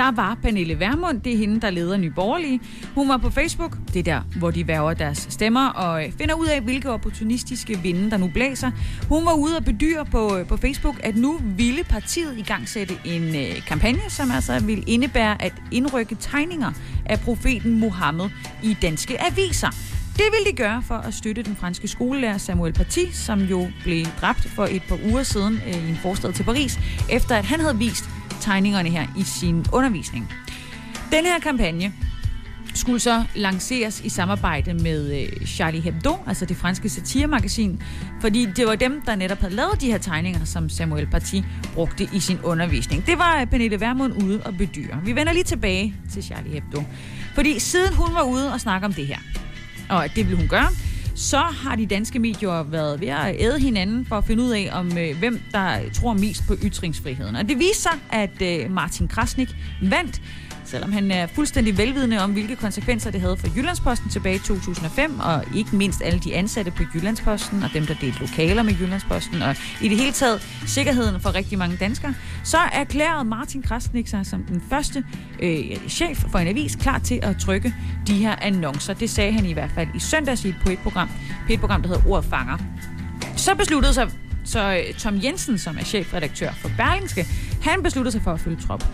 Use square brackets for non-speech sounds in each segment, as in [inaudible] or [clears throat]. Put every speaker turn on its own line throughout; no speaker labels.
der var Pernille Vermund, det er hende, der leder Nye Borgerlige. Hun var på Facebook, det er der, hvor de værver deres stemmer, og øh, finder ud af, hvilke opportunistiske vinde, der nu blæser. Hun var ude og bedyre på, øh, på Facebook, at nu ville partiet i gang sætte en øh, kampagne, som altså vil indebære at indrykke tegninger af profeten Mohammed i danske aviser. Det ville de gøre for at støtte den franske skolelærer Samuel Paty, som jo blev dræbt for et par uger siden øh, i en forstad til Paris, efter at han havde vist tegningerne her i sin undervisning. Den her kampagne skulle så lanceres i samarbejde med øh, Charlie Hebdo, altså det franske satiremagasin, fordi det var dem, der netop havde lavet de her tegninger, som Samuel Paty brugte i sin undervisning. Det var øh, Pernille Vermund ude og bedyre. Vi vender lige tilbage til Charlie Hebdo, fordi siden hun var ude og snakke om det her, og det vil hun gøre, så har de danske medier været ved at æde hinanden for at finde ud af, om øh, hvem der tror mest på ytringsfriheden. Og det viser sig, at øh, Martin Krasnik vandt selvom han er fuldstændig velvidende om, hvilke konsekvenser det havde for Jyllandsposten tilbage i 2005, og ikke mindst alle de ansatte på Jyllandsposten, og dem, der delte lokaler med Jyllandsposten, og i det hele taget sikkerheden for rigtig mange danskere, så erklærede Martin Krasnik sig som den første øh, chef for en avis klar til at trykke de her annoncer. Det sagde han i hvert fald i søndags i et program, et program der hedder Ordfanger. Så besluttede sig så øh, Tom Jensen, som er chefredaktør for Berlingske, han besluttede sig for at følge trop.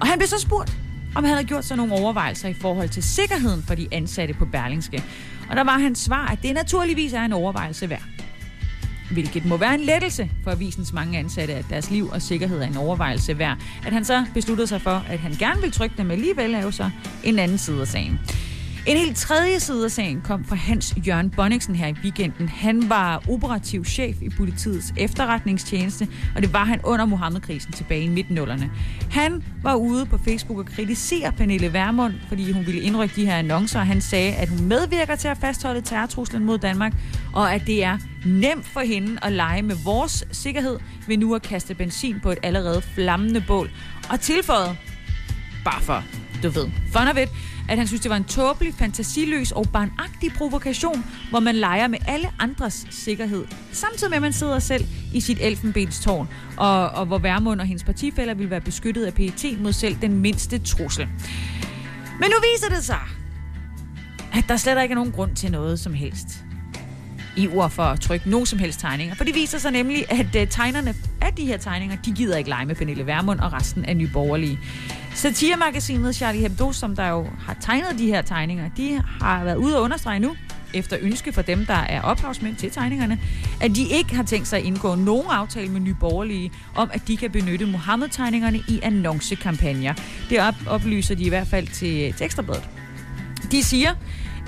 Og han blev så spurgt, om han havde gjort sig nogle overvejelser i forhold til sikkerheden for de ansatte på Berlingske. Og der var hans svar, at det naturligvis er en overvejelse værd. Hvilket må være en lettelse for avisens mange ansatte, at deres liv og sikkerhed er en overvejelse værd. At han så besluttede sig for, at han gerne vil trykke dem alligevel, er jo så en anden side af sagen. En helt tredje side af sagen kom fra Hans Jørgen Bonniksen her i weekenden. Han var operativ chef i politiets efterretningstjeneste, og det var han under Mohammed-krisen tilbage i midtnullerne. Han var ude på Facebook og kritisere Pernille Vermund, fordi hun ville indrykke de her annoncer, og han sagde, at hun medvirker til at fastholde terrortruslen mod Danmark, og at det er nemt for hende at lege med vores sikkerhed ved nu at kaste benzin på et allerede flammende bål. Og tilføjet, bare for, du ved, fun of it, at han synes, det var en tåbelig, fantasiløs og barnagtig provokation, hvor man leger med alle andres sikkerhed, samtidig med, at man sidder selv i sit elfenbenstårn, og, og hvor Værmund og hendes partifælder vil være beskyttet af PET mod selv den mindste trussel. Men nu viser det sig, at der slet ikke er nogen grund til noget som helst i ord for at trykke nogen som helst tegninger. For det viser sig nemlig, at øh, tegnerne af de her tegninger, de gider ikke lege med Pernille Vermund og resten af nyborgerlige. Satiremagasinet Charlie Hebdo, som der jo har tegnet de her tegninger, de har været ude og understrege nu, efter ønske for dem, der er ophavsmænd til tegningerne, at de ikke har tænkt sig at indgå nogen aftale med Nye Borgerlige om, at de kan benytte Mohammed-tegningerne i annoncekampagner. Det oplyser de i hvert fald til, til De siger,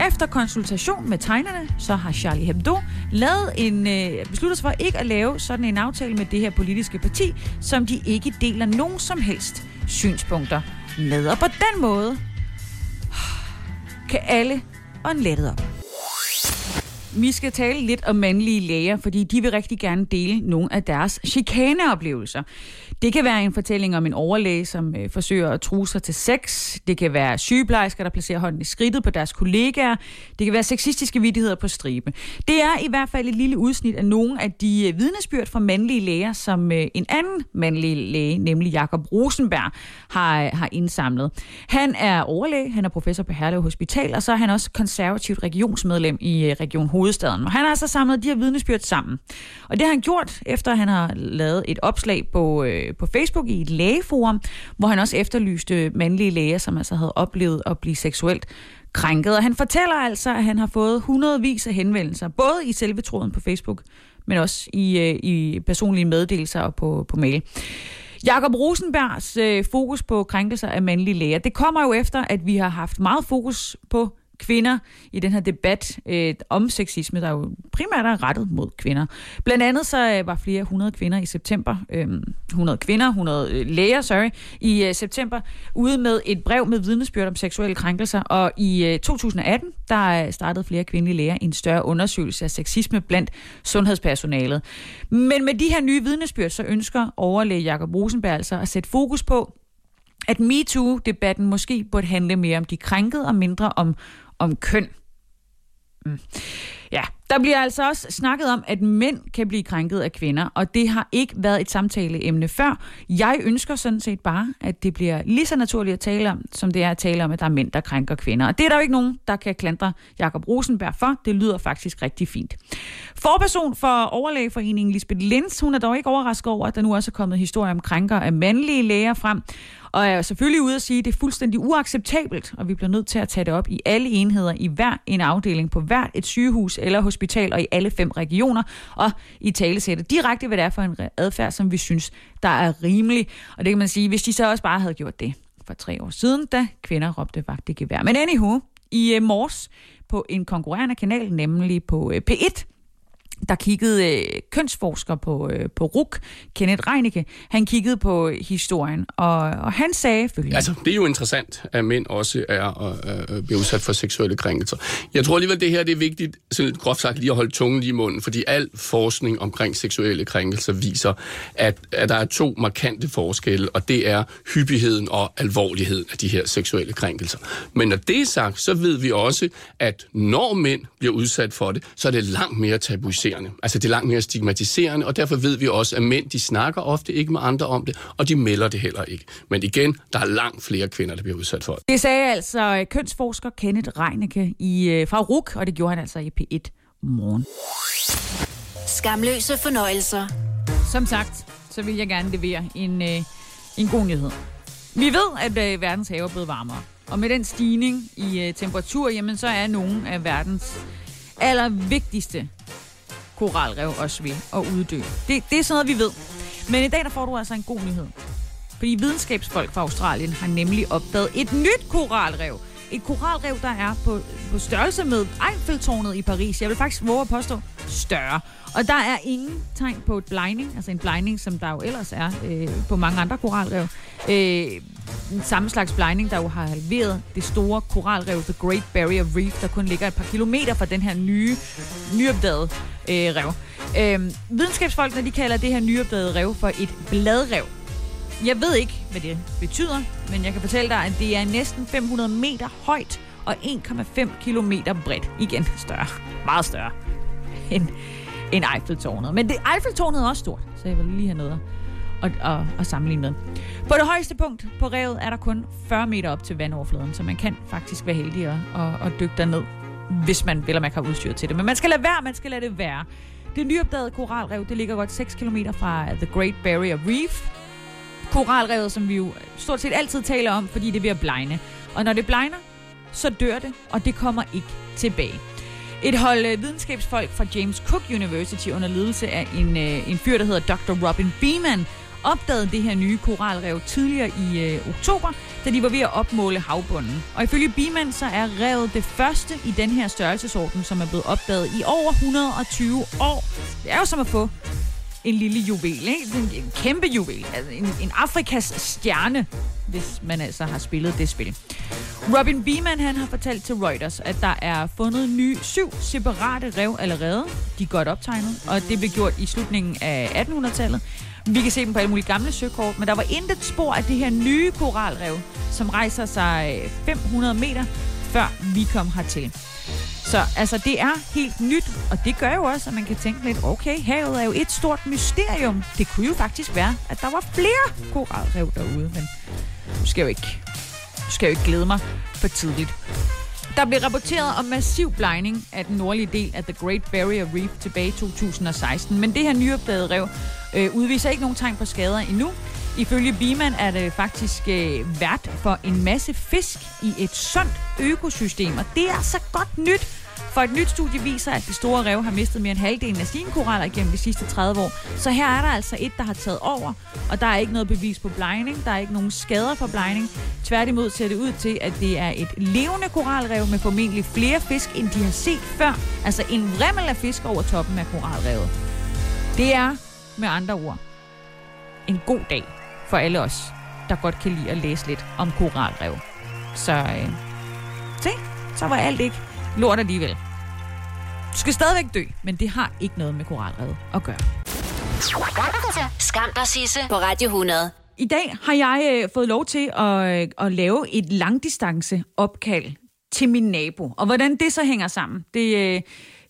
efter konsultation med tegnerne, så har Charlie Hebdo lavet en, øh, besluttet sig for ikke at lave sådan en aftale med det her politiske parti, som de ikke deler nogen som helst synspunkter med. Og på den måde kan alle ånde lettet op. Vi skal tale lidt om mandlige læger, fordi de vil rigtig gerne dele nogle af deres chikaneoplevelser. Det kan være en fortælling om en overlæge, som øh, forsøger at true sig til sex. Det kan være sygeplejersker, der placerer hånden i skridtet på deres kollegaer. Det kan være sexistiske vidtigheder på stribe. Det er i hvert fald et lille udsnit af nogle af de øh, vidnesbyrd fra mandlige læger, som øh, en anden mandlig læge, nemlig Jakob Rosenberg, har, øh, har indsamlet. Han er overlæge, han er professor på Herlev Hospital, og så er han også konservativt regionsmedlem i øh, Region Hovedstaden. Og han har så samlet de her vidnesbyrd sammen. Og det har han gjort, efter han har lavet et opslag på, øh, på Facebook i et lægeforum, hvor han også efterlyste mandlige læger, som altså havde oplevet at blive seksuelt krænket. Og han fortæller altså, at han har fået hundredvis af henvendelser, både i selve tråden på Facebook, men også i, øh, i personlige meddelelser og på, på mail. Jakob Rosenbergs øh, fokus på krænkelser af mandlige læger, det kommer jo efter, at vi har haft meget fokus på kvinder i den her debat øh, om sexisme, der jo primært er rettet mod kvinder. Blandt andet så øh, var flere hundrede kvinder i september, øh, 100 kvinder, 100 øh, læger, sorry, i øh, september, ude med et brev med vidnesbyrd om seksuelle krænkelser, og i øh, 2018, der øh, startede flere kvindelige læger en større undersøgelse af sexisme blandt sundhedspersonalet. Men med de her nye vidnesbyrd, så ønsker overlæge Jakob Rosenberg altså at sætte fokus på, at MeToo-debatten måske burde handle mere om de krænkede og mindre om, om køn. Mm. Ja, der bliver altså også snakket om, at mænd kan blive krænket af kvinder, og det har ikke været et samtaleemne før. Jeg ønsker sådan set bare, at det bliver lige så naturligt at tale om, som det er at tale om, at der er mænd, der krænker kvinder. Og det er der jo ikke nogen, der kan klandre Jakob Rosenberg for. Det lyder faktisk rigtig fint. Forperson for overlægeforeningen Lisbeth Lenz, hun er dog ikke overrasket over, at der nu også er kommet historier om krænker af mandlige læger frem. Og er selvfølgelig ude at sige, at det er fuldstændig uacceptabelt, og vi bliver nødt til at tage det op i alle enheder, i hver en afdeling, på hvert et sygehus eller hospital og i alle fem regioner, og i talesætte direkte, hvad det er for en adfærd, som vi synes, der er rimelig. Og det kan man sige, hvis de så også bare havde gjort det for tre år siden, da kvinder råbte vagt i gevær. Men anywho, i øh, morges på en konkurrerende kanal, nemlig på øh, P1, der kiggede øh, kønsforsker på, øh, på RUK, Kenneth Reinicke, han kiggede på historien, og, og han sagde følgende.
Altså, det er jo interessant, at mænd også er øh, bliver udsat for seksuelle krænkelser. Jeg tror alligevel, det her det er vigtigt, sådan groft sagt, lige at holde tungen lige i munden, fordi al forskning omkring seksuelle krænkelser viser, at, at der er to markante forskelle, og det er hyppigheden og alvorligheden af de her seksuelle krænkelser. Men når det er sagt, så ved vi også, at når mænd bliver udsat for det, så er det langt mere tabuiseret stigmatiserende. Altså det er langt mere stigmatiserende, og derfor ved vi også, at mænd de snakker ofte ikke med andre om det, og de melder det heller ikke. Men igen, der er langt flere kvinder, der bliver udsat for det.
Det sagde altså øh, kønsforsker Kenneth Reinicke i, øh, fra RUK, og det gjorde han altså i P1 morgen.
Skamløse fornøjelser.
Som sagt, så vil jeg gerne levere en, øh, en god nyhed. Vi ved, at øh, verdens have er blevet varmere. Og med den stigning i øh, temperatur, jamen, så er nogle af verdens allervigtigste koralrev også ved at uddø. Det, det er sådan noget, vi ved. Men i dag der får du altså en god nyhed. Fordi videnskabsfolk fra Australien har nemlig opdaget et nyt koralrev. Et koralrev, der er på, på størrelse med Eiffeltårnet i Paris. Jeg vil faktisk våge at påstå større. Og der er ingen tegn på et blinding, altså en blinding, som der jo ellers er øh, på mange andre koralrev. Øh, samme slags blegning, der jo har halveret det store koralrev, The Great Barrier Reef, der kun ligger et par kilometer fra den her nye, nyopdagede øh, rev. Øh, videnskabsfolkene de kalder det her nyopdagede rev for et bladrev. Jeg ved ikke, hvad det betyder, men jeg kan fortælle dig, at det er næsten 500 meter højt og 1,5 kilometer bredt. Igen større. Meget større end, end Eiffeltårnet. Men det, Eiffeltårnet er også stort, så jeg vil lige have noget at, at, at sammenligne med. På det højeste punkt på revet er der kun 40 meter op til vandoverfladen, så man kan faktisk være heldig at, at, at dykke derned, hvis man vil, at man har udstyr til det. Men man skal lade være, man skal lade det være. Det nyopdagede koralrev, det ligger godt 6 km fra The Great Barrier Reef. Koralrevet, som vi jo stort set altid taler om, fordi det er ved at blegne. Og når det blegner, så dør det, og det kommer ikke tilbage. Et hold øh, videnskabsfolk fra James Cook University under ledelse af en, øh, en fyr, der hedder Dr. Robin Beeman, opdagede det her nye koralrev tidligere i øh, oktober, da de var ved at opmåle havbunden. Og ifølge Biman så er revet det første i den her størrelsesorden, som er blevet opdaget i over 120 år. Det er jo som at få en lille juvel, ikke? En, en kæmpe juvel. Altså en, en Afrikas stjerne, hvis man altså har spillet det spil. Robin Beeman han har fortalt til Reuters, at der er fundet nye syv separate rev allerede. De er godt optegnet, og det blev gjort i slutningen af 1800-tallet. Vi kan se dem på alle mulige gamle søkort, men der var intet spor af det her nye koralrev, som rejser sig øh, 500 meter, før vi kom hertil. Så altså, det er helt nyt, og det gør jo også, at man kan tænke lidt, okay, havet er jo et stort mysterium. Det kunne jo faktisk være, at der var flere koralrev derude, men nu skal jo ikke, nu skal jo ikke glæde mig for tidligt. Der blev rapporteret om massiv blegning af den nordlige del af The Great Barrier Reef tilbage i 2016, men det her nyopdagede rev øh, udviser ikke nogen tegn på skader endnu. Ifølge Biman er det faktisk øh, vært for en masse fisk i et sundt økosystem, og det er så godt nyt. For et nyt studie viser, at de store rev har mistet mere end halvdelen af sine koraller gennem de sidste 30 år. Så her er der altså et, der har taget over, og der er ikke noget bevis på blegning. Der er ikke nogen skader for blegning. Tværtimod ser det ud til, at det er et levende koralrev med formentlig flere fisk, end de har set før. Altså en vrimmel af fisk over toppen af koralrevet. Det er med andre ord en god dag for alle os, der godt kan lide at læse lidt om koralrev. Så øh, se, så var alt ikke lort alligevel. Du skal stadigvæk dø, men det har ikke noget med koralrevet at gøre.
Skam dig, Sisse, på Radio 100.
I dag har jeg øh, fået lov til at, øh, at lave et langdistance opkald til min nabo. Og hvordan det så hænger sammen, det, øh,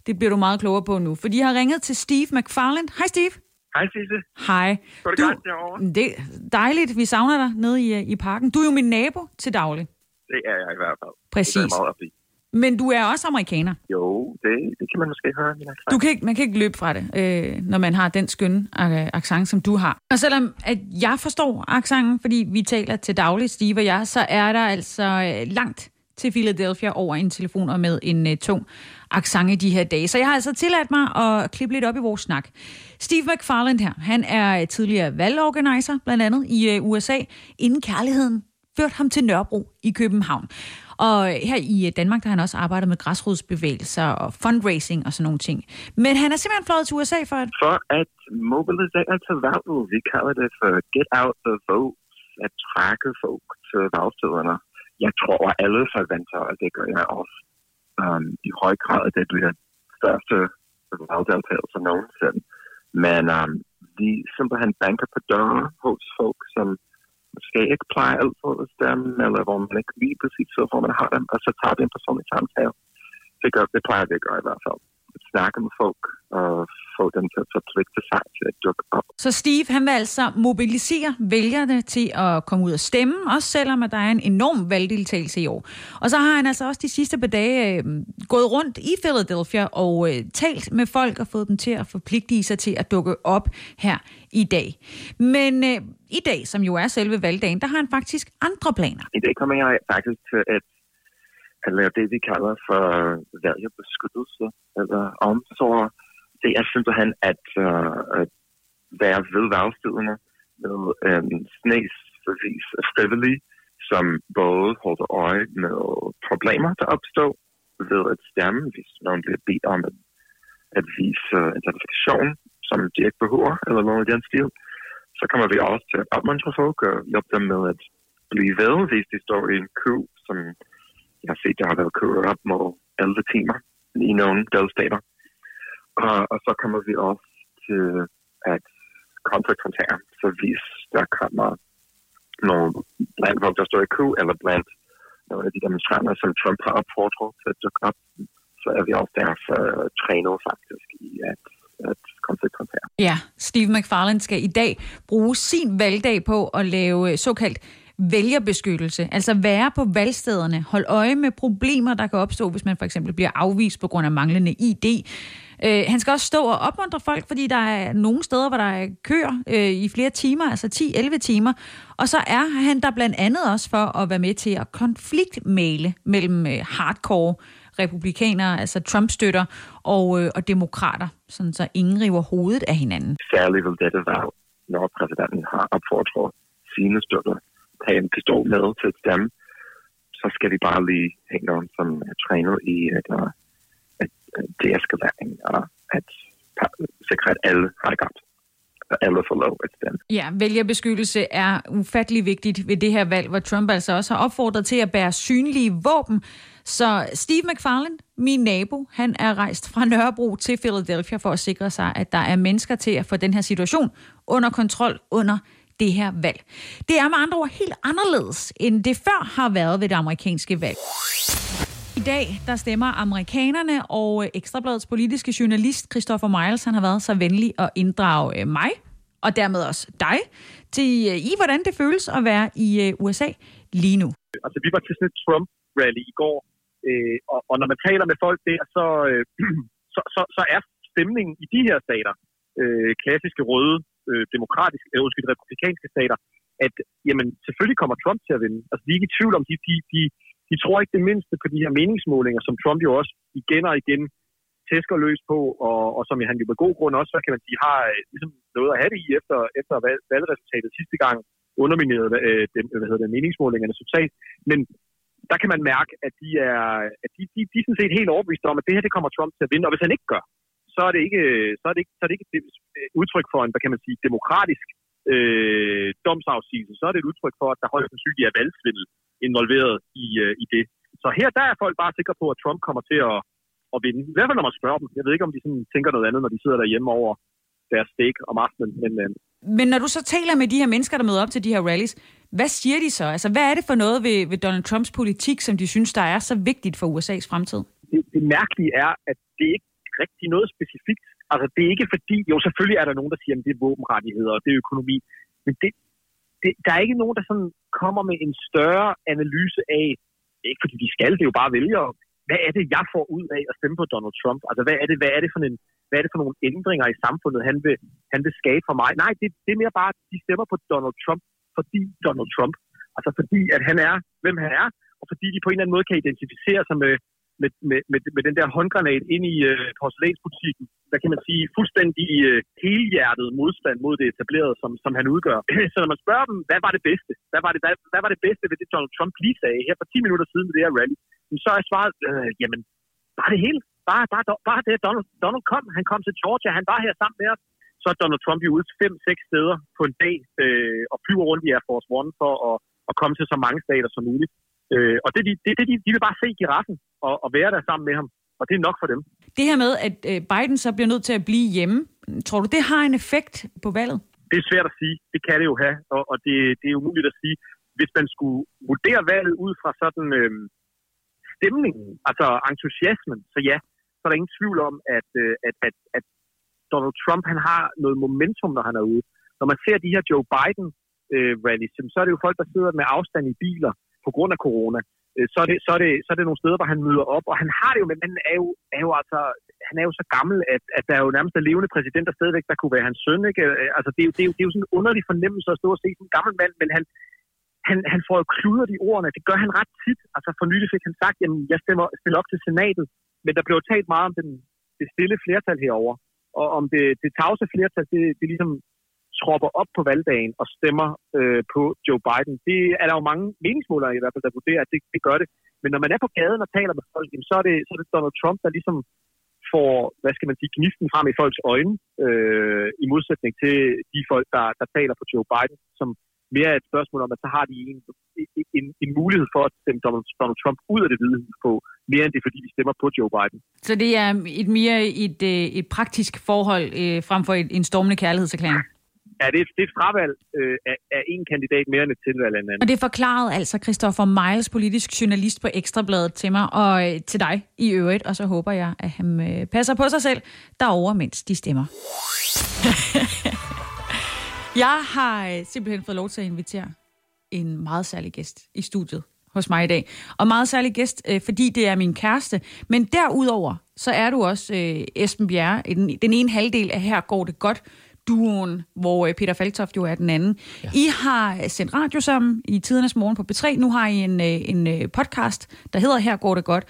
det bliver du meget klogere på nu. For de har ringet til Steve McFarland. Hej Steve.
Hej Sisse.
Hej.
Går det
Du-
godt derovre?
Det er dejligt, vi savner dig nede i, øh, i parken. Du er jo min nabo til daglig.
Det er jeg i hvert fald.
Præcis.
Det er meget.
Men du er også amerikaner.
Jo, det, det kan man måske høre.
Du kan ikke, man kan ikke løbe fra det, øh, når man har den skønne øh, accent, som du har. Og selvom at jeg forstår accenten, fordi vi taler til daglig, Steve og jeg, så er der altså øh, langt til Philadelphia over en telefon og med en øh, tung accent i de her dage. Så jeg har altså tilladt mig at klippe lidt op i vores snak. Steve McFarland her, han er tidligere valgorganiser, blandt andet i øh, USA, inden kærligheden førte ham til Nørrebro i København. Og her i øh, Danmark, der har han også arbejdet med græsrodsbevægelser og fundraising og sådan nogle ting. Men han er simpelthen fløjet til USA for at...
For at mobilisere til valget, vi kalder det for get out the vote, at trække folk til valgstederne. Jeg tror, at alle forventer, at det gør jeg også. Um, I høj grad, at det bliver største valgdeltagelse nogensinde. Men um, vi simpelthen banker på døre hos folk, som måske ikke plejer altid at stemme, eller hvor man ikke lige præcis ved, hvor man har dem, og så tager vi en personlig samtale. Det, gør, det plejer vi at gøre i hvert fald. Snakke med folk og få dem til at forpligte sig til at dukke op.
Så Steve, han vil altså mobilisere vælgerne til at komme ud og stemme, også selvom at der er en enorm valgdeltagelse i år. Og så har han altså også de sidste par dage øh, gået rundt i Philadelphia og øh, talt med folk og fået dem til at forpligte sig til at dukke op her i dag. Men øh, i dag, som jo er selve valgdagen, der har han faktisk andre planer.
I dag kommer jeg faktisk til at, at lave det, vi kalder for øh, vælgerbeskyttelse, eller omsorg. Det er simpelthen at, uh, at være ved valgstederne med øh, en snesvis af frivillige, som både holder øje med problemer, der opstår ved at stemme, hvis nogen bliver bedt om at, at vise uh, identifikation, som de ikke behøver, eller noget i den stil. Så kommer vi også til at opmuntre folk og hjælpe dem med at blive ved, hvis de står i en kø, som jeg har set, der har været kørt op mod 11 timer i nogle delstater. Og, og så kommer vi også til at konfrontere, så hvis der kommer nogle blandt folk, der står i kø, eller blandt nogle af de demonstranter, som Trump har opfordret til at dukke op, så er vi også derfor trænet faktisk i at, at konfrontere.
Ja, Steve McFarland skal i dag bruge sin valgdag på at lave såkaldt vælgerbeskyttelse. Altså være på valgstederne, holde øje med problemer, der kan opstå, hvis man for eksempel bliver afvist på grund af manglende ID. Øh, han skal også stå og opmuntre folk, fordi der er nogle steder, hvor der er køer øh, i flere timer, altså 10-11 timer. Og så er han der blandt andet også for at være med til at konfliktmale mellem øh, hardcore republikanere, altså Trump-støtter, og, øh, og demokrater, sådan så ingen river hovedet af hinanden.
Særligt vil dette være, når præsidenten har opfordret sine støtter tage en pistol med til dem, stemme, så skal vi bare lige hænge nogen, som er trænet i at, øh, at, øh, at deeskalering og at sikre, at alle har det godt. Og alle får lov at stemme.
Ja, vælgerbeskyttelse er ufattelig vigtigt ved det her valg, hvor Trump altså også har opfordret til at bære synlige våben. Så Steve McFarland, min nabo, han er rejst fra Nørrebro til Philadelphia for at sikre sig, at der er mennesker til at få den her situation under kontrol under det her valg. Det er med andre ord helt anderledes, end det før har været ved det amerikanske valg. I dag der stemmer amerikanerne, og Ekstrabladets politiske journalist Christopher Miles han har været så venlig at inddrage øh, mig, og dermed også dig, til øh, i hvordan det føles at være i øh, USA lige nu.
Altså, vi var til sådan et Trump-rally i går, øh, og, og når man taler med folk der, så, øh, [clears throat] så, så, så er stemningen i de her stater, øh, klassiske røde, øh, demokratiske, øh, undskyld, republikanske stater, at jamen, selvfølgelig kommer Trump til at vinde. Altså, de er ikke i tvivl om, de, de, de, de tror ikke det mindste på de her meningsmålinger, som Trump jo også igen og igen tæsker løs på, og, og som han jo med god grund også, hvad kan man sige, har øh, ligesom noget at have det i efter, efter valgresultatet sidste gang undermineret øh, dem, hvad hedder det, meningsmålingernes resultat. Men der kan man mærke, at de er, at de, de, de er sådan set helt overbeviste om, at det her det kommer Trump til at vinde. Og hvis han ikke gør, så er det ikke, så er det ikke, så er det ikke et udtryk for en, hvad kan man sige, demokratisk øh, domsafsigelse. Så er det et udtryk for, at der højst sandsynligt er valgsvindel involveret i, øh, i det. Så her der er folk bare sikre på, at Trump kommer til at, at vinde. I hvert fald når man spørger dem. Jeg ved ikke, om de sådan tænker noget andet, når de sidder derhjemme over deres steak om aftenen. Men, øh,
men når du så taler med de her mennesker, der møder op til de her rallies, hvad siger de så? Altså, hvad er det for noget ved, ved Donald Trumps politik, som de synes, der er så vigtigt for USA's fremtid?
Det, det mærkelige er, at det ikke rigtig noget specifikt. Altså, det er ikke fordi, jo selvfølgelig er der nogen, der siger, at det er våbenrettigheder, og det er økonomi, men det, det, der er ikke nogen, der sådan kommer med en større analyse af, ikke fordi de skal, det er jo bare vælgere, hvad er det, jeg får ud af at stemme på Donald Trump? Altså, hvad er det, hvad er det, for, en, hvad er det for nogle ændringer i samfundet, han vil, han vil skabe for mig? Nej, det, det er mere bare, at de stemmer på Donald Trump, fordi Donald Trump. Altså fordi, at han er, hvem han er, og fordi de på en eller anden måde kan identificere sig med, med, med, med, med den der håndgranat ind i øh, porcelænsbutikken. Hvad kan man sige? Fuldstændig øh, helhjertet modstand mod det etablerede, som, som han udgør. [clears throat] Så når man spørger dem, hvad var det bedste? Hvad var det, hvad, hvad var det bedste ved det, Donald Trump lige sagde her for 10 minutter siden ved det her rally? Så er svaret, øh, jamen, bare det hele. Bare, bare, bare det, Donald, Donald kom. Han kom til Georgia. Han var her sammen med os så er Donald Trump jo ude fem-seks steder på en dag øh, og flyver rundt i Air Force One for at, at komme til så mange stater som muligt. Øh, og det, det, det, de, de vil bare se giraffen og, og være der sammen med ham. Og det er nok for dem.
Det her med, at øh, Biden så bliver nødt til at blive hjemme, tror du, det har en effekt på valget?
Det er svært at sige. Det kan det jo have, og, og det, det er umuligt at sige. Hvis man skulle vurdere valget ud fra sådan øh, stemningen, altså entusiasmen, så ja, så er der ingen tvivl om, at, øh, at, at, at Donald Trump han har noget momentum, når han er ude. Når man ser de her Joe Biden øh, så er det jo folk, der sidder med afstand i biler på grund af corona. Øh, så, er det, så, er det, så er det nogle steder, hvor han møder op, og han har det jo, men han er jo, er jo altså, han er jo så gammel, at, at der er jo nærmest en levende præsident, der stadigvæk der kunne være hans søn. Ikke? Øh, altså, det, er jo, det, er jo, det er jo sådan en underlig fornemmelse at stå og se sådan en gammel mand, men han, han, han får jo kludret i ordene. Det gør han ret tit. Altså for nylig fik han sagt, at jeg stemmer, stiller op til senatet, men der blev talt meget om den, det stille flertal herover og om det, det tavse flertal, det, det ligesom tropper op på valgdagen og stemmer øh, på Joe Biden. Det er der jo mange meningsmålere i hvert fald, der vurderer, at det, det gør det. Men når man er på gaden og taler med folk, så er det, så er det Donald Trump, der ligesom får, hvad skal man sige, gnisten frem i folks øjne, øh, i modsætning til de folk, der, der taler på Joe Biden, som mere er et spørgsmål om, at så har de en, en, en mulighed for at stemme Donald, Donald Trump ud af det hvide på, mere end det, fordi de stemmer på Joe Biden.
Så det er et mere et, øh, et praktisk forhold øh, frem for en stormende kærlighedserklæring?
Ja, det er, det er fravalg øh, af, en kandidat mere end et tilvalg end anden.
Og det forklarede altså Christoffer Miles, politisk journalist på Ekstrabladet til mig, og øh, til dig i øvrigt, og så håber jeg, at han øh, passer på sig selv derovre, mens de stemmer. [laughs] jeg har øh, simpelthen fået lov til at invitere en meget særlig gæst i studiet hos mig i dag. Og meget særlig gæst, øh, fordi det er min kæreste. Men derudover, så er du også øh, Esben Bjerre, den, den ene halvdel af Her går det godt, duoen, hvor øh, Peter Faltoft jo er den anden. Ja. I har sendt radio sammen i Tidernes Morgen på B3. Nu har I en, øh, en øh, podcast, der hedder Her går det godt.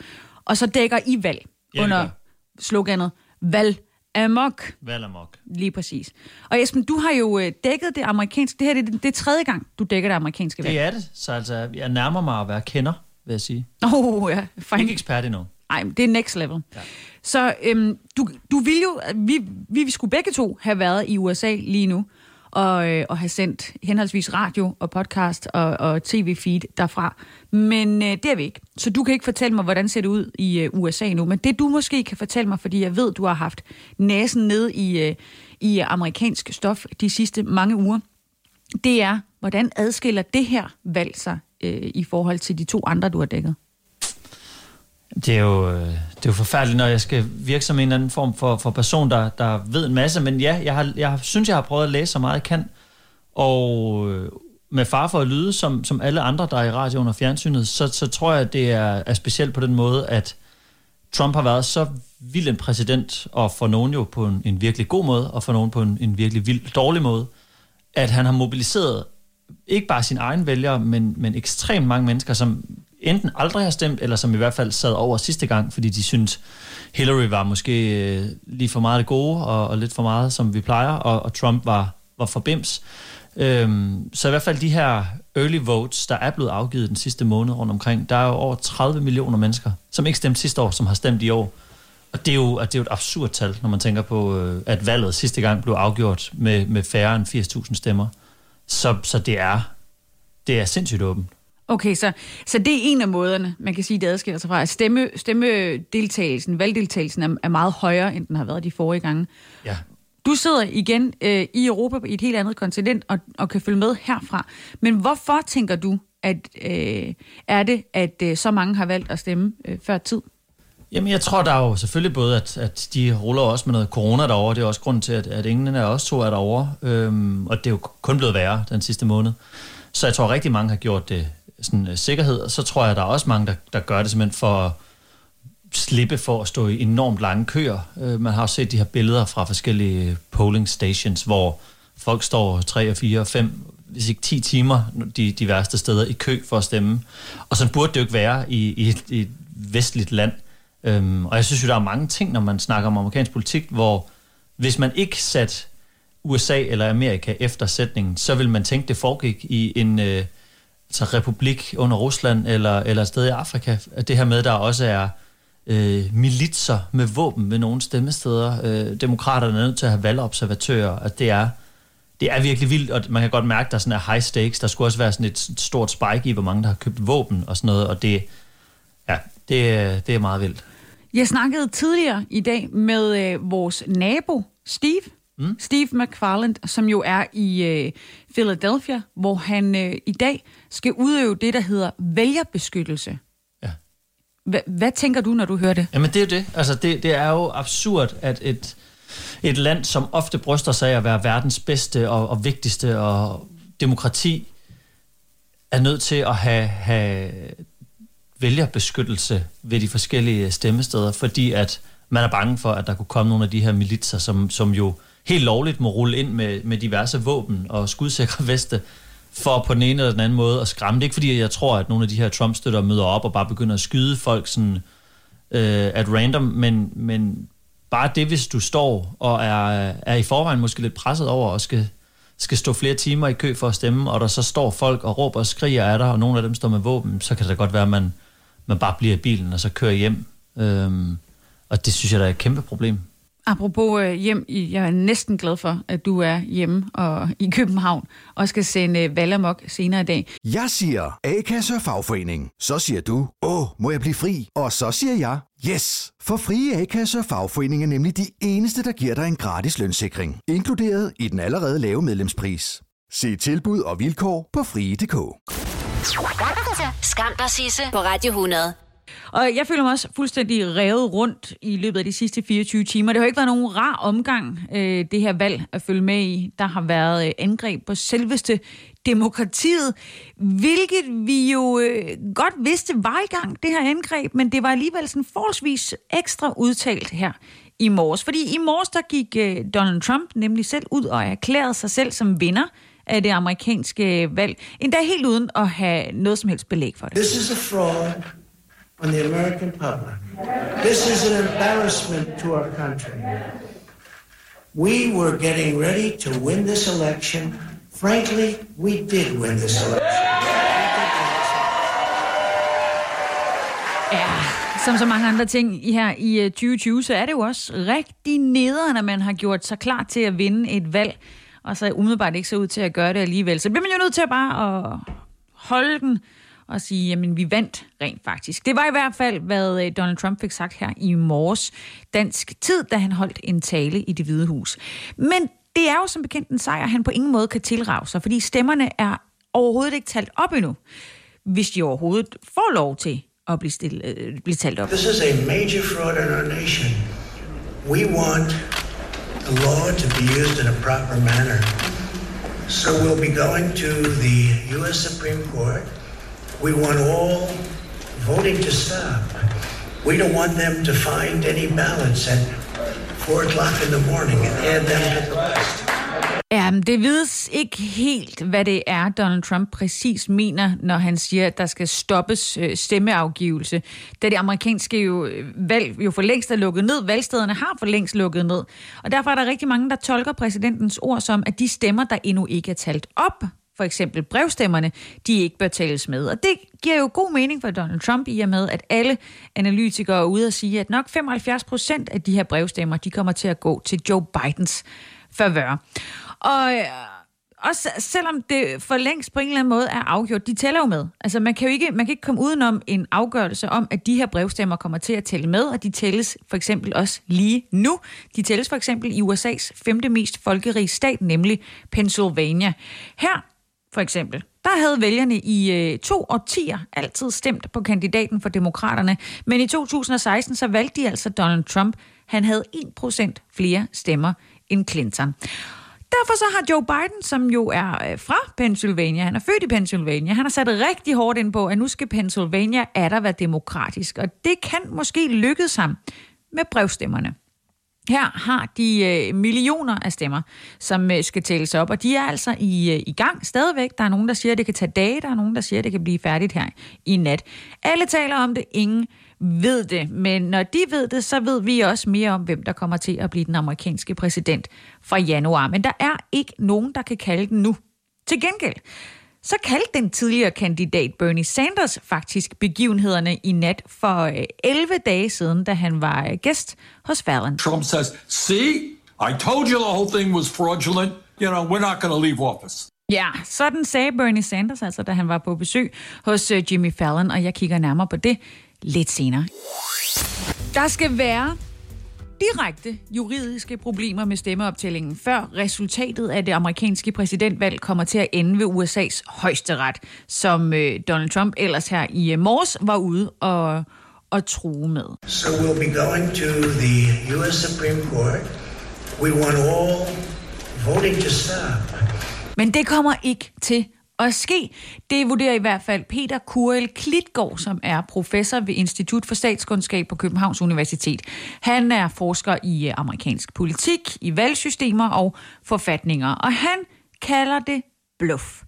Og så dækker I valg ja, under sloganet Valg Amok.
Vel amok.
Lige præcis. Og Esben, du har jo dækket det amerikanske... Det her det, det er tredje gang, du dækker det amerikanske valg.
Det er det. Så altså, jeg nærmer mig at være kender, vil jeg sige.
Åh, oh, ja.
Fine. Ikke ekspert endnu.
Nej, det er next level. Ja. Så øhm, du, du vil jo... Vi, vi skulle begge to have været i USA lige nu og, øh, og have sendt henholdsvis radio og podcast og, og tv-feed derfra. Men øh, det er vi ikke. Så du kan ikke fortælle mig, hvordan ser det ud i øh, USA nu. Men det du måske kan fortælle mig, fordi jeg ved, du har haft næsen ned i, øh, i amerikansk stof de sidste mange uger, det er, hvordan adskiller det her valg sig øh, i forhold til de to andre, du har dækket?
Det er, jo, øh, det er jo forfærdeligt, når jeg skal virke som en eller anden form for, for person, der, der ved en masse. Men ja, jeg, har, jeg synes, jeg har prøvet at læse så meget jeg kan. Og øh, med far for at lyde, som, som alle andre, der er i radioen og fjernsynet, så, så tror jeg, at det er, er specielt på den måde, at Trump har været så vild en præsident, og for nogen jo på en, en virkelig god måde, og for nogen på en, en virkelig vild dårlig måde, at han har mobiliseret ikke bare sin egen vælgere, men, men ekstremt mange mennesker, som enten aldrig har stemt, eller som i hvert fald sad over sidste gang, fordi de synes Hillary var måske øh, lige for meget det gode, og, og lidt for meget, som vi plejer, og, og Trump var, var for bims. Øhm, så i hvert fald de her early votes, der er blevet afgivet den sidste måned rundt omkring, der er jo over 30 millioner mennesker, som ikke stemte sidste år, som har stemt i år. Og det er jo, det er jo et absurd tal, når man tænker på, øh, at valget sidste gang blev afgjort med, med færre end 80.000 stemmer. Så, så det er det er sindssygt åbent.
Okay, så, så det er en af måderne, man kan sige, det adskiller sig fra, stemme, stemmedeltagelsen, valgdeltagelsen er, er meget højere, end den har været de forrige gange.
Ja.
Du sidder igen øh, i Europa i et helt andet kontinent og, og kan følge med herfra. Men hvorfor tænker du, at øh, er det, at øh, så mange har valgt at stemme øh, før tid?
Jamen, jeg tror, der er jo selvfølgelig både, at, at de ruller også med noget corona derovre. Det er også grund til, at, at ingen af os to er derovre. Øhm, og det er jo kun blevet værre den sidste måned. Så jeg tror, rigtig mange har gjort det sådan øh, sikkerhed. Og så tror jeg, der er også mange, der, der gør det simpelthen for at slippe for at stå i enormt lange køer. Øh, man har også set de her billeder fra forskellige polling stations, hvor folk står 3 og 4 og 5 hvis ikke 10 timer de, de værste steder i kø for at stemme. Og sådan burde det jo ikke være i, i, et, i et vestligt land. Øhm, og jeg synes jo, der er mange ting, når man snakker om amerikansk politik, hvor hvis man ikke satte USA eller Amerika efter sætningen, så vil man tænke, det foregik i en øh, altså republik under Rusland eller, eller et sted i Afrika. At det her med, der også er øh, militser med våben ved nogle stemmesteder. Øh, demokraterne er nødt til at have valgobservatører. At det er, det er virkelig vildt, og man kan godt mærke, at der sådan er high stakes. Der skulle også være sådan et stort spike i, hvor mange der har købt våben og sådan noget, og det, ja, det, det er meget vildt.
Jeg snakkede tidligere i dag med øh, vores nabo, Steve, Mm. Steve McFarland, som jo er i øh, Philadelphia, hvor han øh, i dag skal udøve det, der hedder vælgerbeskyttelse. Ja. H- hvad tænker du, når du hører det?
Jamen det er jo det. Altså det, det er jo absurd, at et, et land, som ofte bryster sig af at være verdens bedste og, og vigtigste og demokrati, er nødt til at have, have vælgerbeskyttelse ved de forskellige stemmesteder, fordi at man er bange for, at der kunne komme nogle af de her militser, som, som jo helt lovligt må rulle ind med, med diverse våben og skudsikre veste, for på den ene eller den anden måde at skræmme. Det er ikke fordi, jeg tror, at nogle af de her Trump-støtter møder op og bare begynder at skyde folk sådan øh, at random, men, men bare det, hvis du står og er, er i forvejen måske lidt presset over og skal, skal stå flere timer i kø for at stemme, og der så står folk og råber og skriger af dig, og nogle af dem står med våben, så kan det godt være, at man, man bare bliver i bilen og så kører hjem. Øhm, og det synes jeg, der er et kæmpe problem.
Apropos øh, hjem, jeg er næsten glad for, at du er hjemme og i København og skal sende øh, Valamok senere i dag.
Jeg siger A-kasse og fagforening. Så siger du, åh, må jeg blive fri? Og så siger jeg, yes! For frie A-kasse og fagforening er nemlig de eneste, der giver dig en gratis lønssikring. Inkluderet i den allerede lave medlemspris. Se tilbud og vilkår på frie.dk.
Skam dig, Sisse, på Radio 100.
Og jeg føler mig også fuldstændig revet rundt i løbet af de sidste 24 timer. Det har ikke været nogen rar omgang, øh, det her valg at følge med i. Der har været øh, angreb på selveste demokratiet, hvilket vi jo øh, godt vidste var i gang, det her angreb, men det var alligevel sådan forholdsvis ekstra udtalt her i morges. Fordi i morges der gik øh, Donald Trump nemlig selv ud og erklærede sig selv som vinder af det amerikanske valg, endda helt uden at have noget som helst belæg for det.
This is a fraud on the American public. This is an embarrassment to our country. We were getting ready to win this election. Frankly, we did win this election.
Som så mange andre ting i her i øh, 2020, så er det jo også rigtig nederen, at man har gjort sig klar til at vinde et valg, og så umiddelbart ikke så ud til at gøre det alligevel. Så bliver man jo nødt til at bare at holde den og sige, jamen vi vandt rent faktisk. Det var i hvert fald, hvad øh, Donald Trump fik sagt her i morges dansk tid, da han holdt en tale i det hvide hus. Men det er jo som bekendt en sejr, han på ingen måde kan tilrave sig, fordi stemmerne er overhovedet ikke talt op endnu, hvis de overhovedet får lov til at blive, stille, øh, blive talt op.
This is a major fraud in our nation. We want the law to be used in a proper manner. So we'll be going to the U.S. Supreme Court We want all voting to stop. We don't want them to find any ballots at 4 o'clock in the morning and add them to the list.
Ja, men det vides ikke helt, hvad det er, Donald Trump præcis mener, når han siger, at der skal stoppes øh, stemmeafgivelse. Da det amerikanske jo, valg jo for længst er lukket ned, valgstederne har for længst lukket ned. Og derfor er der rigtig mange, der tolker præsidentens ord som, at de stemmer, der endnu ikke er talt op, for eksempel brevstemmerne, de ikke bør tales med. Og det giver jo god mening for Donald Trump i og med, at alle analytikere er ude og sige, at nok 75 procent af de her brevstemmer, de kommer til at gå til Joe Bidens favør. Og øh, også selvom det for længst på en eller anden måde er afgjort, de tæller jo med. Altså man kan jo ikke, man kan ikke komme udenom en afgørelse om, at de her brevstemmer kommer til at tælle med, og de tælles for eksempel også lige nu. De tælles for eksempel i USA's femte mest folkerige stat, nemlig Pennsylvania. Her for eksempel, der havde vælgerne i øh, to årtier altid stemt på kandidaten for demokraterne, men i 2016 så valgte de altså Donald Trump. Han havde 1% flere stemmer end Clinton. Derfor så har Joe Biden, som jo er øh, fra Pennsylvania, han er født i Pennsylvania, han har sat rigtig hårdt ind på, at nu skal Pennsylvania er der være demokratisk. Og det kan måske lykkes ham med brevstemmerne. Her har de øh, millioner af stemmer, som øh, skal tælles op, og de er altså i, øh, i gang stadigvæk. Der er nogen, der siger, at det kan tage dage, der er nogen, der siger, at det kan blive færdigt her i nat. Alle taler om det, ingen ved det, men når de ved det, så ved vi også mere om, hvem der kommer til at blive den amerikanske præsident fra januar. Men der er ikke nogen, der kan kalde den nu. Til gengæld, så kaldte den tidligere kandidat Bernie Sanders faktisk begivenhederne i nat for 11 dage siden, da han var gæst hos Fallon.
Trump says, see, I told you the whole thing was fraudulent. You know, we're not going to leave office.
Ja, sådan sagde Bernie Sanders altså, da han var på besøg hos Jimmy Fallon, og jeg kigger nærmere på det lidt senere. Der skal være direkte juridiske problemer med stemmeoptællingen, før resultatet af det amerikanske præsidentvalg kommer til at ende ved USA's højesteret, som øh, Donald Trump ellers her i øh, morges var ude og, og true med.
So we'll be going to the U.S. Supreme Court. We want all voting to stop.
Men det kommer ikke til at ske. Det vurderer i hvert fald Peter Kurel Klitgaard, som er professor ved Institut for Statskundskab på Københavns Universitet. Han er forsker i øh, amerikansk politik, i valgsystemer og forfatninger, og han kalder det bluff.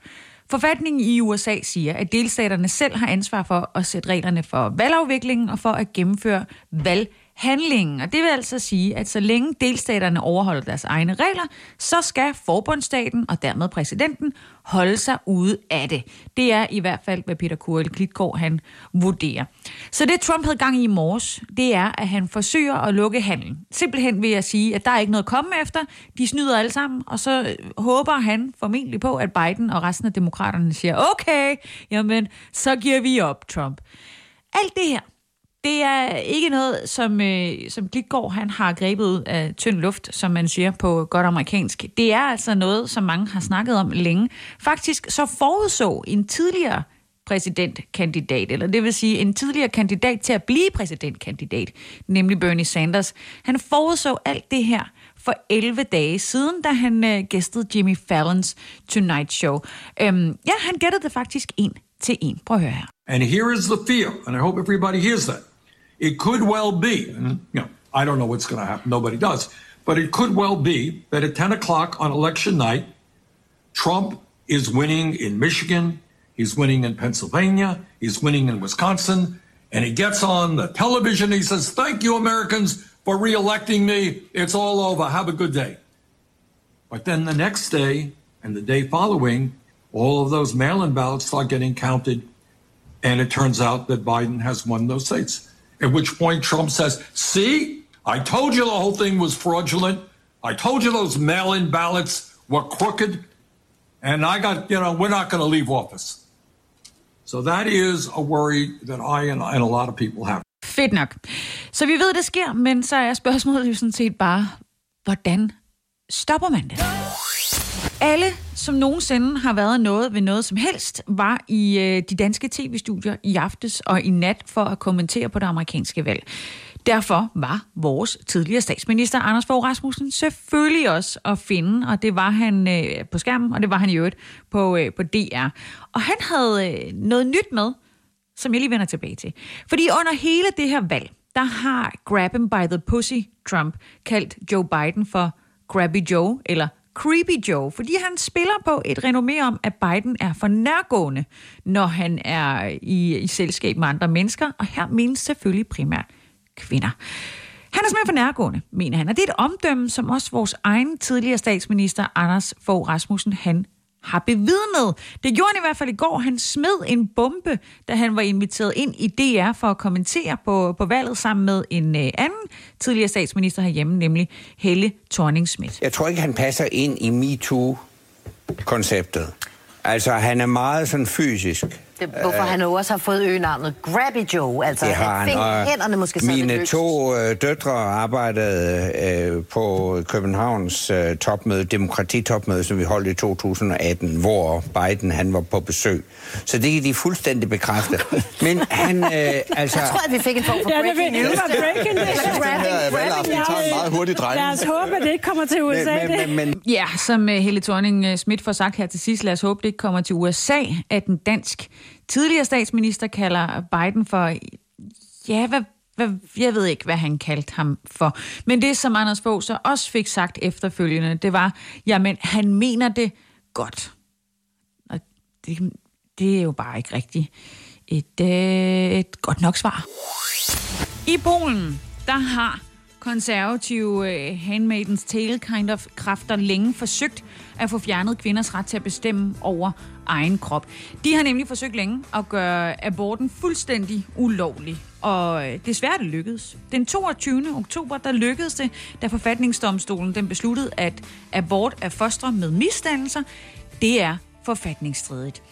Forfatningen i USA siger, at delstaterne selv har ansvar for at sætte reglerne for valgafviklingen og for at gennemføre valghandlingen. Og det vil altså sige, at så længe delstaterne overholder deres egne regler, så skal forbundsstaten og dermed præsidenten holde sig ude af det. Det er i hvert fald, hvad Peter Kurel Klitgaard han vurderer. Så det Trump havde gang i i morges, det er, at han forsøger at lukke handlen. Simpelthen vil jeg sige, at der er ikke noget at komme efter. De snyder alle sammen, og så øh, håber han formentlig på, at Biden og resten af demokraterne siger, okay, jamen, så giver vi op, Trump. Alt det her, det er ikke noget, som, øh, som Glitgaard han har grebet ud af tynd luft, som man siger på godt amerikansk. Det er altså noget, som mange har snakket om længe. Faktisk så forudså en tidligere præsidentkandidat, eller det vil sige en tidligere kandidat til at blive præsidentkandidat, nemlig Bernie Sanders. Han forudså alt det her for 11 dage siden, da han øh, gæstede Jimmy Fallons Tonight Show. Øhm, ja, han gættede det faktisk en til en. Prøv at høre her.
And here is the fear, and I hope everybody hears that. It could well be, you know, I don't know what's going to happen, nobody does, but it could well be that at 10 o'clock on election night, Trump is winning in Michigan, he's winning in Pennsylvania, he's winning in Wisconsin, and he gets on the television. He says, Thank you, Americans, for reelecting me. It's all over. Have a good day. But then the next day and the day following, all of those mail in ballots start getting counted, and it turns out that Biden has won those states. At which point Trump says, See, I told you the whole thing was fraudulent. I told you those mail in ballots were crooked. And I got, you know, we're not going to leave office. So that is a worry that I and, and a lot of people have.
Fedt nok. Så vi ved, det sker, men så er spørgsmålet jo sådan set bare, hvordan stopper man det? Alle, som nogensinde har været noget ved noget som helst, var i øh, de danske tv-studier i aftes og i nat for at kommentere på det amerikanske valg. Derfor var vores tidligere statsminister Anders Fogh Rasmussen selvfølgelig også at finde, og det var han øh, på skærmen, og det var han i øvrigt på, øh, på DR. Og han havde øh, noget nyt med, som jeg lige vender tilbage til. Fordi under hele det her valg, der har Grab him by the pussy Trump kaldt Joe Biden for Grabby Joe, eller Creepy Joe, fordi han spiller på et renommé om, at Biden er for nærgående, når han er i, i selskab med andre mennesker, og her menes selvfølgelig primært kvinder. Han er simpelthen for nærgående, mener han, og det er et omdømme, som også vores egen tidligere statsminister, Anders Fogh Rasmussen, han har bevidnet. Det gjorde han i hvert fald i går. Han smed en bombe, da han var inviteret ind i DR for at kommentere på, på valget sammen med en øh, anden tidligere statsminister herhjemme, nemlig Helle thorning -Schmidt.
Jeg tror ikke, han passer ind i MeToo-konceptet. Altså, han er meget sådan fysisk.
Det, hvorfor han jo også har fået øgenavnet Grabby Joe. Altså,
Det har han,
fing-
og
hænderne måske
Mine to øh, døtre arbejdede øh, på Københavns øh, topmøde, demokratitopmøde, som vi holdt i 2018, hvor Biden han var på besøg. Så det kan de fuldstændig bekræfte. Men han, øh, [laughs] altså...
Jeg tror, at vi fik en form for
Ja, det,
breaking
det
news.
var breaking news.
Eller grabbing, grabbing.
Lad os håbe, at det ikke kommer til USA. det.
men,
Ja, som uh, Helle thorning Schmidt får sagt her til sidst, lad os håbe, det ikke kommer til USA, at den dansk tidligere statsminister kalder Biden for, ja, hvad, hvad, jeg ved ikke, hvad han kaldte ham for. Men det, som Anders Fogh så også fik sagt efterfølgende, det var, jamen, han mener det godt. Og det, det er jo bare ikke rigtigt et, øh, et godt nok svar. I Polen, der har konservative uh, Handmaidens Tale kind of kræfter længe forsøgt at få fjernet kvinders ret til at bestemme over egen krop. De har nemlig forsøgt længe at gøre aborten fuldstændig ulovlig. Og øh, desværre det lykkedes. Den 22. oktober, der lykkedes det, da forfatningsdomstolen den besluttede, at abort af fostre med misdannelser, det er forfatningsstridigt.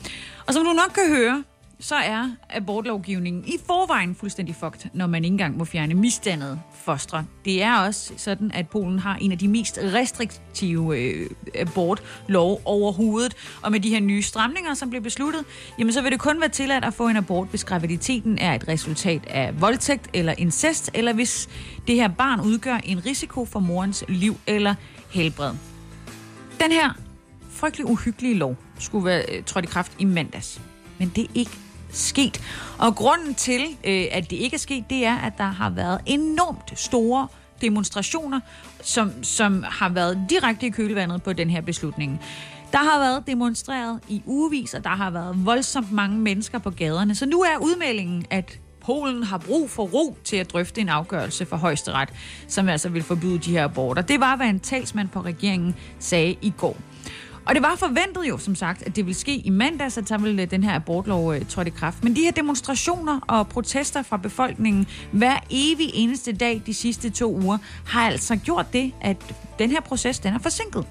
Og som du nok kan høre, så er abortlovgivningen i forvejen fuldstændig fucked, når man ikke engang må fjerne misdannede fostre. Det er også sådan, at Polen har en af de mest restriktive øh, abortlov overhovedet. Og med de her nye stramninger, som blev besluttet, jamen så vil det kun være tilladt at få en abort, hvis graviditeten er et resultat af voldtægt eller incest, eller hvis det her barn udgør en risiko for morens liv eller helbred. Den her frygtelig uhyggelige lov skulle være øh, trådt i kraft i mandags. Men det er ikke sket. Og grunden til, øh, at det ikke er sket, det er, at der har været enormt store demonstrationer, som, som har været direkte i kølevandet på den her beslutning. Der har været demonstreret i ugevis, og der har været voldsomt mange mennesker på gaderne. Så nu er udmeldingen, at Polen har brug for ro til at drøfte en afgørelse for højesteret, som altså vil forbyde de her aborter. Det var, hvad en talsmand på regeringen sagde i går. Og det var forventet jo, som sagt, at det ville ske i mandags, at så ville øh, den her abortlov øh, trådte i kraft. Men de her demonstrationer og protester fra befolkningen hver evig eneste dag de sidste to uger, har altså gjort det, at den her proces den er forsinket.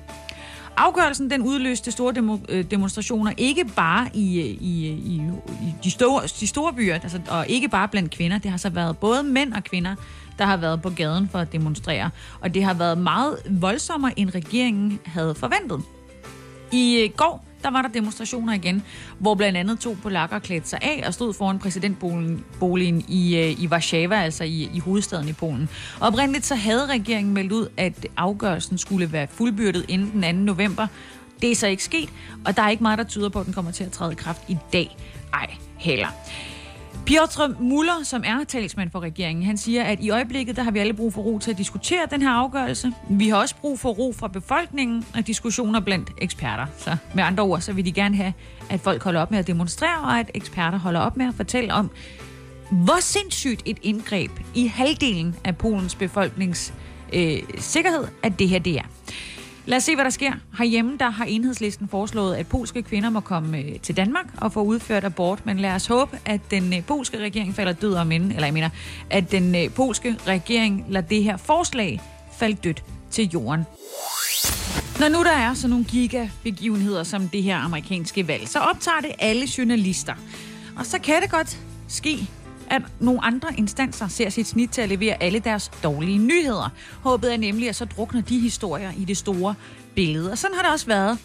Afgørelsen den udløste store demo, øh, demonstrationer, ikke bare i, øh, i, i, i de, store, de store byer, altså, og ikke bare blandt kvinder. Det har så været både mænd og kvinder, der har været på gaden for at demonstrere. Og det har været meget voldsommere, end regeringen havde forventet. I øh, går, der var der demonstrationer igen, hvor blandt andet to polakker klædte sig af og stod foran præsidentboligen i, øh, i Warszawa, altså i, i hovedstaden i Polen. Og oprindeligt så havde regeringen meldt ud, at afgørelsen skulle være fuldbyrdet inden den 2. november. Det er så ikke sket, og der er ikke meget, der tyder på, at den kommer til at træde i kraft i dag. Ej, heller. Piotr Muller, som er talsmand for regeringen, han siger, at i øjeblikket der har vi alle brug for ro til at diskutere den her afgørelse. Vi har også brug for ro fra befolkningen og diskussioner blandt eksperter. Så med andre ord, så vil de gerne have, at folk holder op med at demonstrere, og at eksperter holder op med at fortælle om, hvor sindssygt et indgreb i halvdelen af Polens befolknings øh, sikkerhed, at det her det er. Lad os se, hvad der sker. Herhjemme der har enhedslisten foreslået, at polske kvinder må komme øh, til Danmark og få udført abort. Men lad os håbe, at den øh, polske regering falder død om inden. Eller jeg mener, at den øh, polske regering lader det her forslag falde dødt til jorden. Når nu der er sådan nogle gigabegivenheder som det her amerikanske valg, så optager det alle journalister. Og så kan det godt ske, at nogle andre instanser ser sit snit til at levere alle deres dårlige nyheder. Håbet er nemlig, at så drukner de historier i det store billede. Og sådan har det også været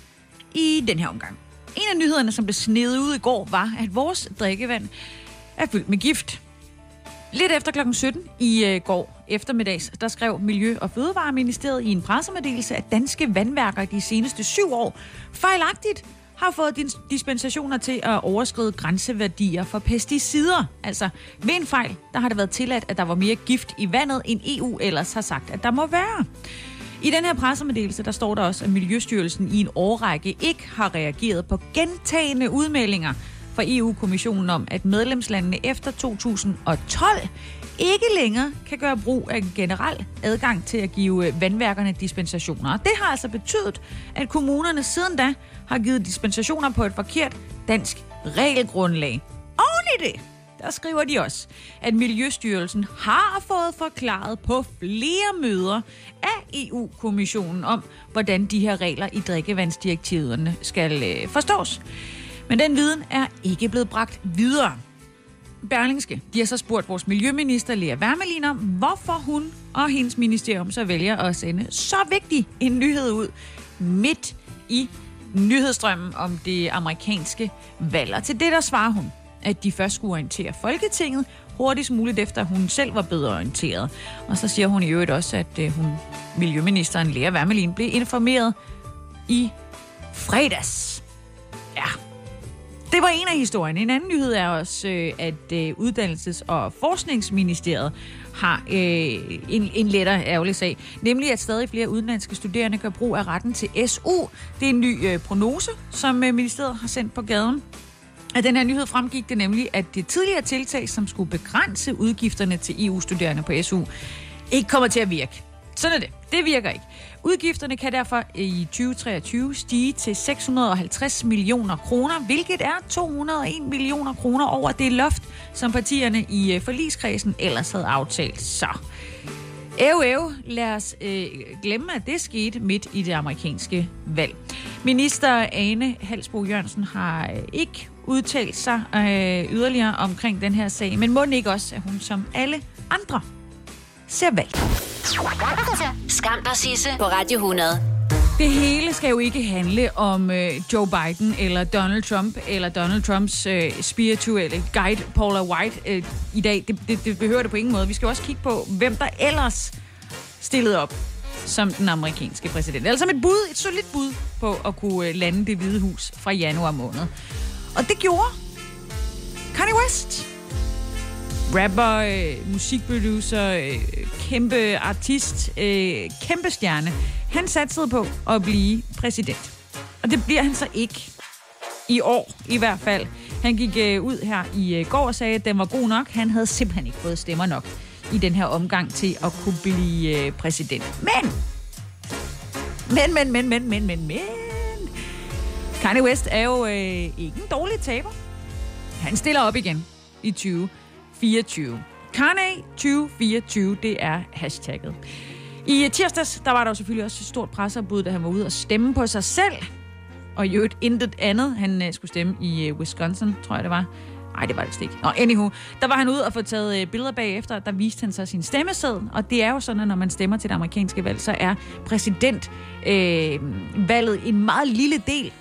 i den her omgang. En af nyhederne, som blev snedet ud i går, var, at vores drikkevand er fyldt med gift. Lidt efter kl. 17 i øh, går eftermiddags, der skrev Miljø- og Fødevareministeriet i en pressemeddelelse, at danske vandværker de seneste syv år fejlagtigt har fået dispensationer til at overskride grænseværdier for pesticider. Altså, ved en fejl, der har det været tilladt, at der var mere gift i vandet, end EU ellers har sagt, at der må være. I den her pressemeddelelse, der står der også, at Miljøstyrelsen i en årrække ikke har reageret på gentagende udmeldinger fra EU-kommissionen om, at medlemslandene efter 2012 ikke længere kan gøre brug af generel adgang til at give øh, vandværkerne dispensationer. Og det har altså betydet, at kommunerne siden da har givet dispensationer på et forkert dansk regelgrundlag. Oven i det, der skriver de også, at Miljøstyrelsen har fået forklaret på flere møder af EU-kommissionen om, hvordan de her regler i drikkevandsdirektiverne skal øh, forstås. Men den viden er ikke blevet bragt videre. Berlingske, de har så spurgt vores miljøminister Lea Wermelin om, hvorfor hun og hendes ministerium så vælger at sende så vigtig en nyhed ud midt i nyhedsstrømmen om det amerikanske valg. Og til det der svarer hun, at de først skulle orientere Folketinget hurtigst muligt efter, hun selv var bedre orienteret. Og så siger hun i øvrigt også, at øh, hun, miljøministeren Lea Wermelin blev informeret i fredags. Ja, det var en af historierne. En anden nyhed er også, øh, at øh, Uddannelses- og Forskningsministeriet har øh, en, en lettere ærgerlig sag. Nemlig, at stadig flere udenlandske studerende gør brug af retten til SU. Det er en ny prognose, som ministeriet har sendt på gaden. Af den her nyhed fremgik det nemlig, at det tidligere tiltag, som skulle begrænse udgifterne til EU-studerende på SU, ikke kommer til at virke. Sådan er det. Det virker ikke. Udgifterne kan derfor i 2023 stige til 650 millioner kroner, hvilket er 201 millioner kroner over det loft, som partierne i øh, forligskredsen ellers havde aftalt. Så Æv, æv, lad os øh, glemme, at det skete midt i det amerikanske valg. Minister Ane Halsbo Jørgensen har øh, ikke udtalt sig øh, yderligere omkring den her sag, men må ikke også, at hun som alle andre ser valg.
Skam dig, Sisse, på Radio 100.
Det hele skal jo ikke handle om øh, Joe Biden eller Donald Trump eller Donald Trumps øh, spirituelle guide Paula White øh, i dag. Det, det, det behøver det på ingen måde. Vi skal også kigge på, hvem der ellers stillede op som den amerikanske præsident. Altså som et bud, et solidt bud på at kunne øh, lande det hvide hus fra januar måned. Og det gjorde Kanye West rapper, øh, musikproducer, øh, kæmpe artist, øh, kæmpe stjerne. Han satsede på at blive præsident. Og det bliver han så ikke. I år i hvert fald. Han gik øh, ud her i øh, går og sagde, at den var god nok. Han havde simpelthen ikke fået stemmer nok i den her omgang til at kunne blive øh, præsident. Men! Men, men, men, men, men, men, men... Kanye West er jo øh, ikke en dårlig taber. Han stiller op igen i 2024. Kanye 2024, det er hashtagget. I tirsdags, der var der jo selvfølgelig også et stort presseopbud, da han var ude og stemme på sig selv. Og i øvrigt intet andet. Han øh, skulle stemme i øh, Wisconsin, tror jeg det var. Nej, det var det ikke. Nå, anywho. Der var han ude og få taget øh, billeder bagefter, der viste han så sin stemmeseddel. Og det er jo sådan, at når man stemmer til det amerikanske valg, så er præsidentvalget øh, en meget lille del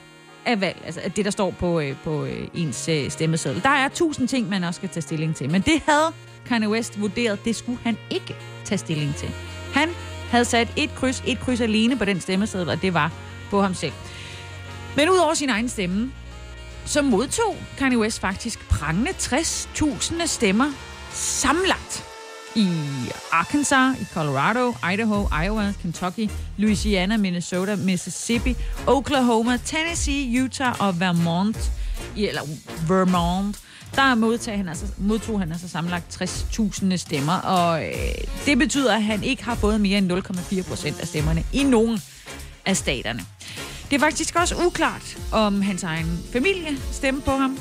af valg, altså det, der står på, øh, på øh, ens øh, stemmeseddel. Der er tusind ting, man også skal tage stilling til, men det havde Kanye West vurderet, det skulle han ikke tage stilling til. Han havde sat et kryds, et kryds alene på den stemmeseddel, og det var på ham selv. Men udover sin egen stemme, så modtog Kanye West faktisk prangende 60.000 stemmer samlet i Arkansas, i Colorado, Idaho, Iowa, Kentucky, Louisiana, Minnesota, Mississippi, Oklahoma, Tennessee, Utah og Vermont, eller Vermont, der modtog han, altså, modtog han altså sammenlagt 60.000 stemmer, og øh, det betyder, at han ikke har fået mere end 0,4 procent af stemmerne i nogen af staterne. Det er faktisk også uklart, om hans egen familie stemmer på ham.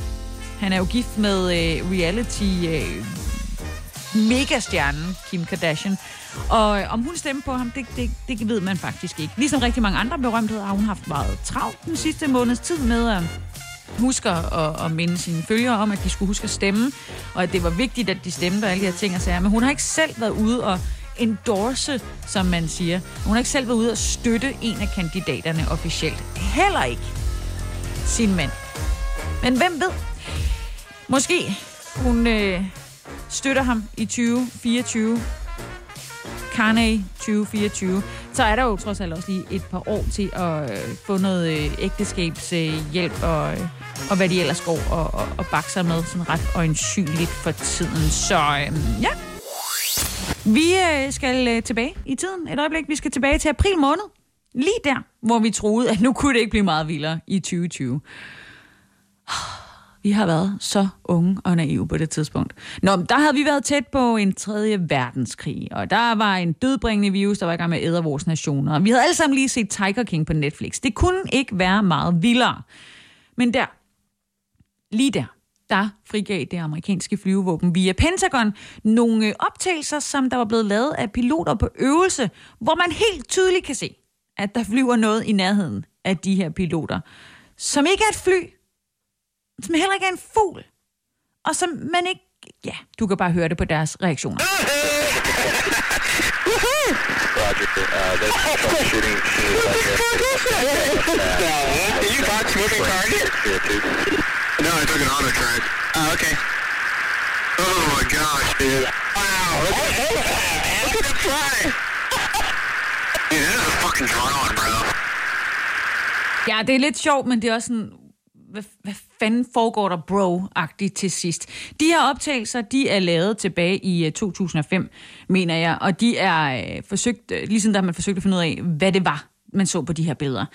Han er jo gift med øh, reality øh, megastjernen Kim Kardashian. Og øh, om hun stemmer på ham, det, det, det ved man faktisk ikke. Ligesom rigtig mange andre berømtheder har hun haft meget travlt den sidste måneds tid med at husker at, at minde sine følgere om, at de skulle huske at stemme, og at det var vigtigt, at de stemte og alle de her ting og sager. Men hun har ikke selv været ude og endorse, som man siger. Hun har ikke selv været ude og støtte en af kandidaterne officielt. Heller ikke sin mand. Men hvem ved? Måske hun øh, støtter ham i 2024. Kanye 2024. Så er der jo trods alt også lige et par år til at øh, få noget øh, ægteskabshjælp og, øh, og hvad de ellers går og, og, og bakser med sådan ret øjensynligt for tiden. Så øh, ja, Vi øh, skal øh, tilbage i tiden et øjeblik. Vi skal tilbage til april måned. Lige der, hvor vi troede, at nu kunne det ikke blive meget vildere i 2020. Vi har været så unge og naive på det tidspunkt. Nå, der havde vi været tæt på en tredje verdenskrig, og der var en dødbringende virus, der var i gang med at vores nationer. Vi havde alle sammen lige set Tiger King på Netflix. Det kunne ikke være meget vildere. Men der, lige der, der frigav det amerikanske flyvevåben via Pentagon nogle optagelser, som der var blevet lavet af piloter på øvelse, hvor man helt tydeligt kan se, at der flyver noget i nærheden af de her piloter, som ikke er et fly, som heller ikke er en fugl, og som man ikke... Ja, du kan bare høre det på deres reaktioner.
Roger, uh, that's troubleshooting. Did you box moving target? No, I took an auto track. Oh, okay. Oh my gosh, dude. Wow, look at, look at it fly. Dude, that is a fucking drone, bro.
Ja, det er lidt sjovt, men det er også sådan, hvad, hvad fanden foregår der bro-agtigt til sidst? De her optagelser, de er lavet tilbage i øh, 2005, mener jeg, og de er øh, forsøgt, øh, ligesom der man forsøgte at finde ud af, hvad det var, man så på de her billeder.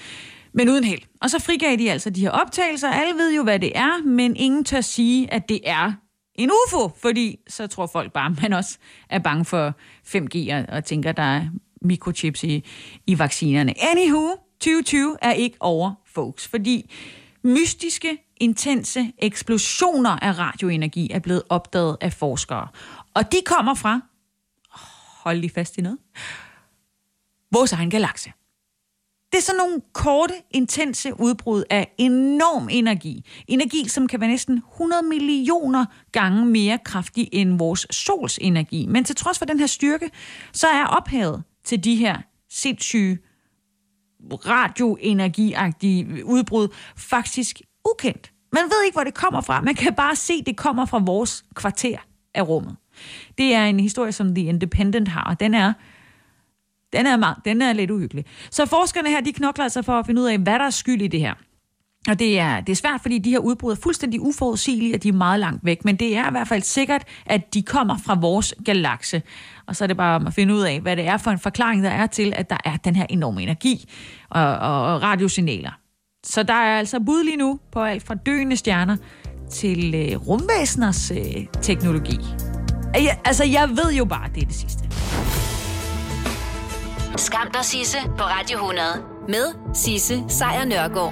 Men uden held. Og så frigav de altså de her optagelser. Alle ved jo, hvad det er, men ingen tør sige, at det er en UFO, fordi så tror folk bare, at man også er bange for 5G og, og tænker, der er mikrochips i, i vaccinerne. Anywho, 2020 er ikke over, folks, fordi mystiske, intense eksplosioner af radioenergi er blevet opdaget af forskere. Og de kommer fra, hold lige fast i noget, vores egen galakse. Det er sådan nogle korte, intense udbrud af enorm energi. Energi, som kan være næsten 100 millioner gange mere kraftig end vores sols energi. Men til trods for den her styrke, så er ophavet til de her sindssyge radioenergiagtige udbrud faktisk ukendt. Man ved ikke, hvor det kommer fra. Man kan bare se, at det kommer fra vores kvarter af rummet. Det er en historie, som The Independent har, og den er, den er, meget, den er lidt uhyggelig. Så forskerne her, de knokler altså for at finde ud af, hvad der er skyld i det her. Og det er, det er svært, fordi de her udbrud er fuldstændig uforudsigelige, og de er meget langt væk. Men det er i hvert fald sikkert, at de kommer fra vores galakse. Og så er det bare om at finde ud af, hvad det er for en forklaring, der er til, at der er den her enorme energi og, og, og radiosignaler. Så der er altså bud lige nu på alt fra døende stjerner til øh, rumvæseners øh, teknologi. Jeg, altså, jeg ved jo bare, at det er det sidste.
Skam dig, Sisse, på Radio 100. Med Sisse Sejr Nørgaard.